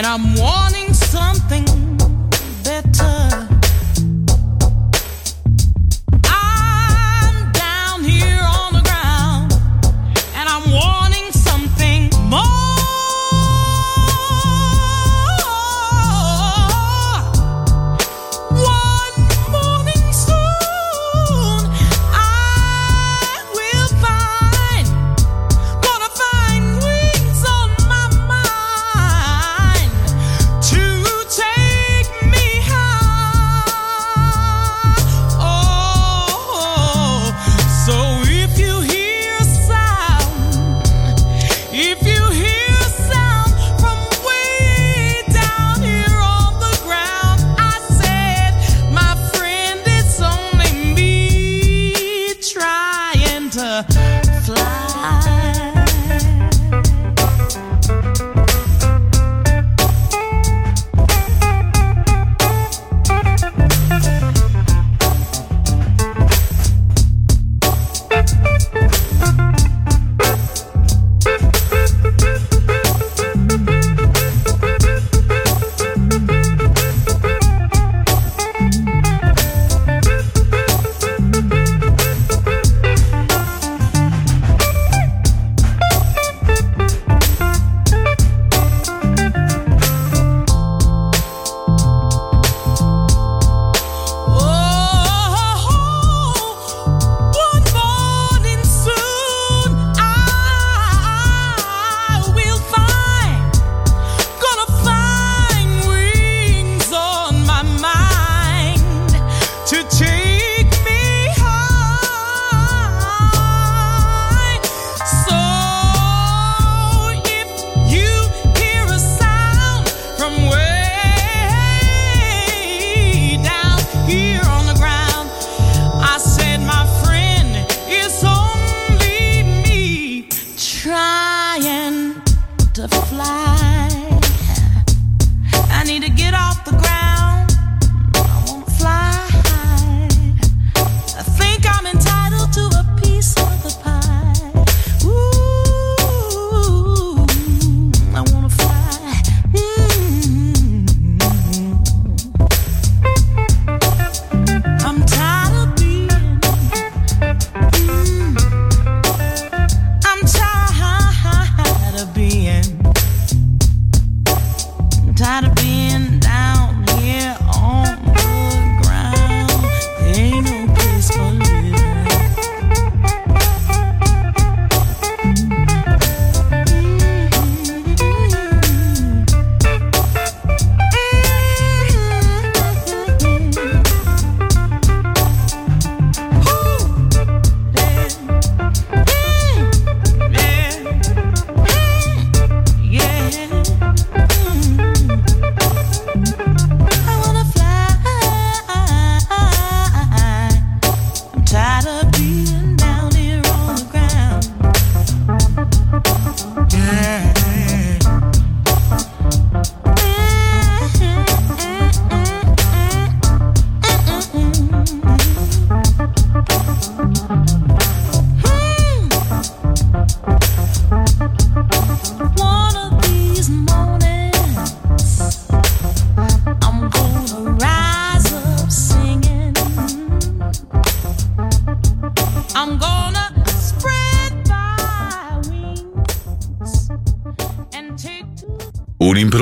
and I'm wanting something.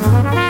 Música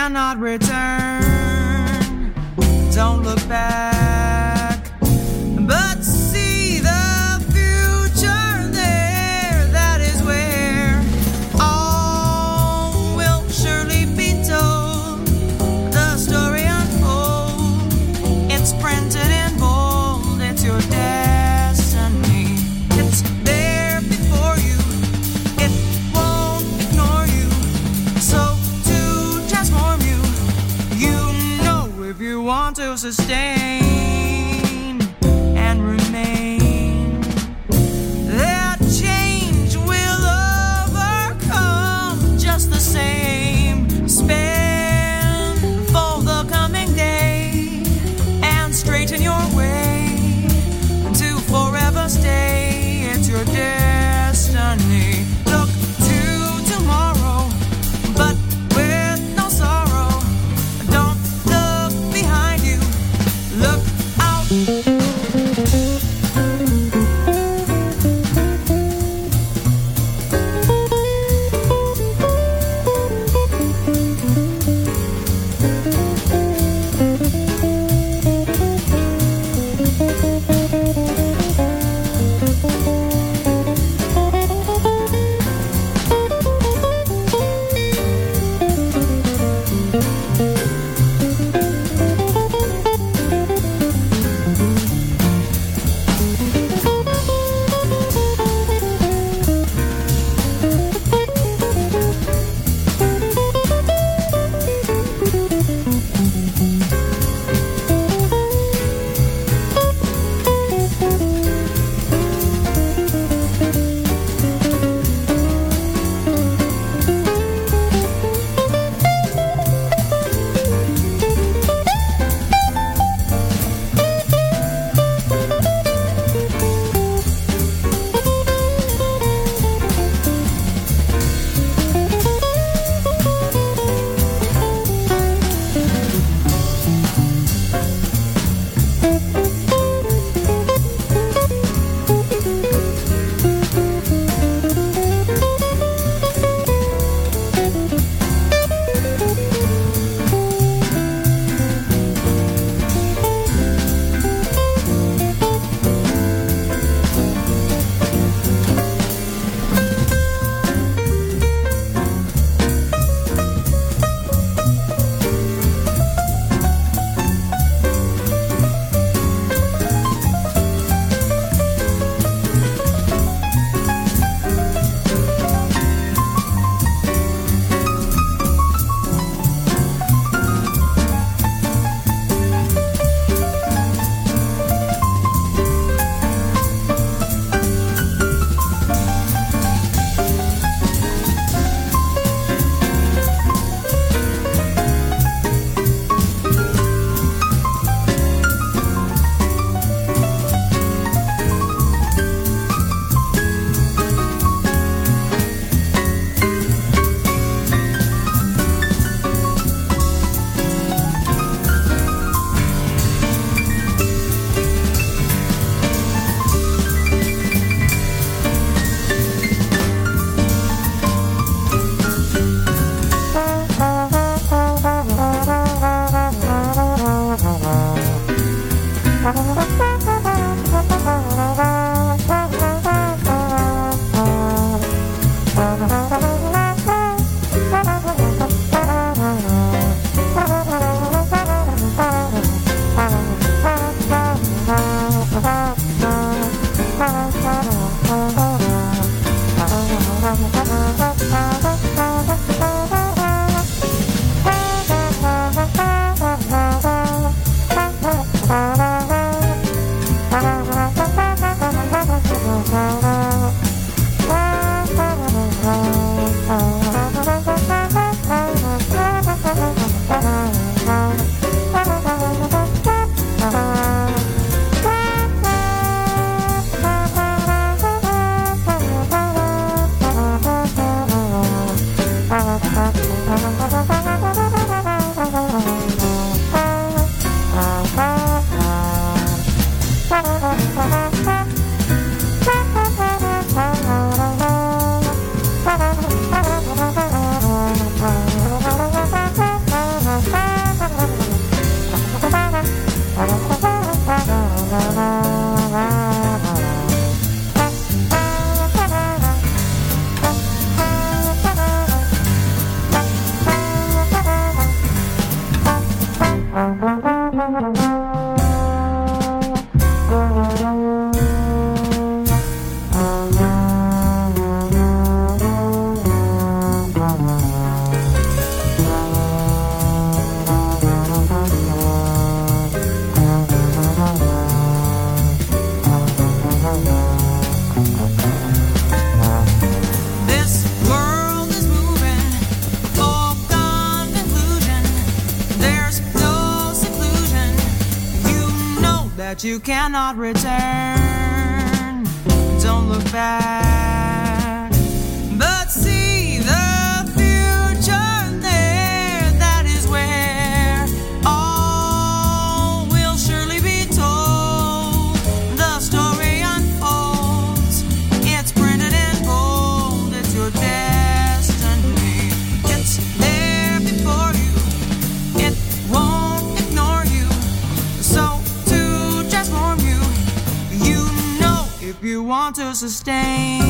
Cannot return. You cannot return. Don't look back, to sustain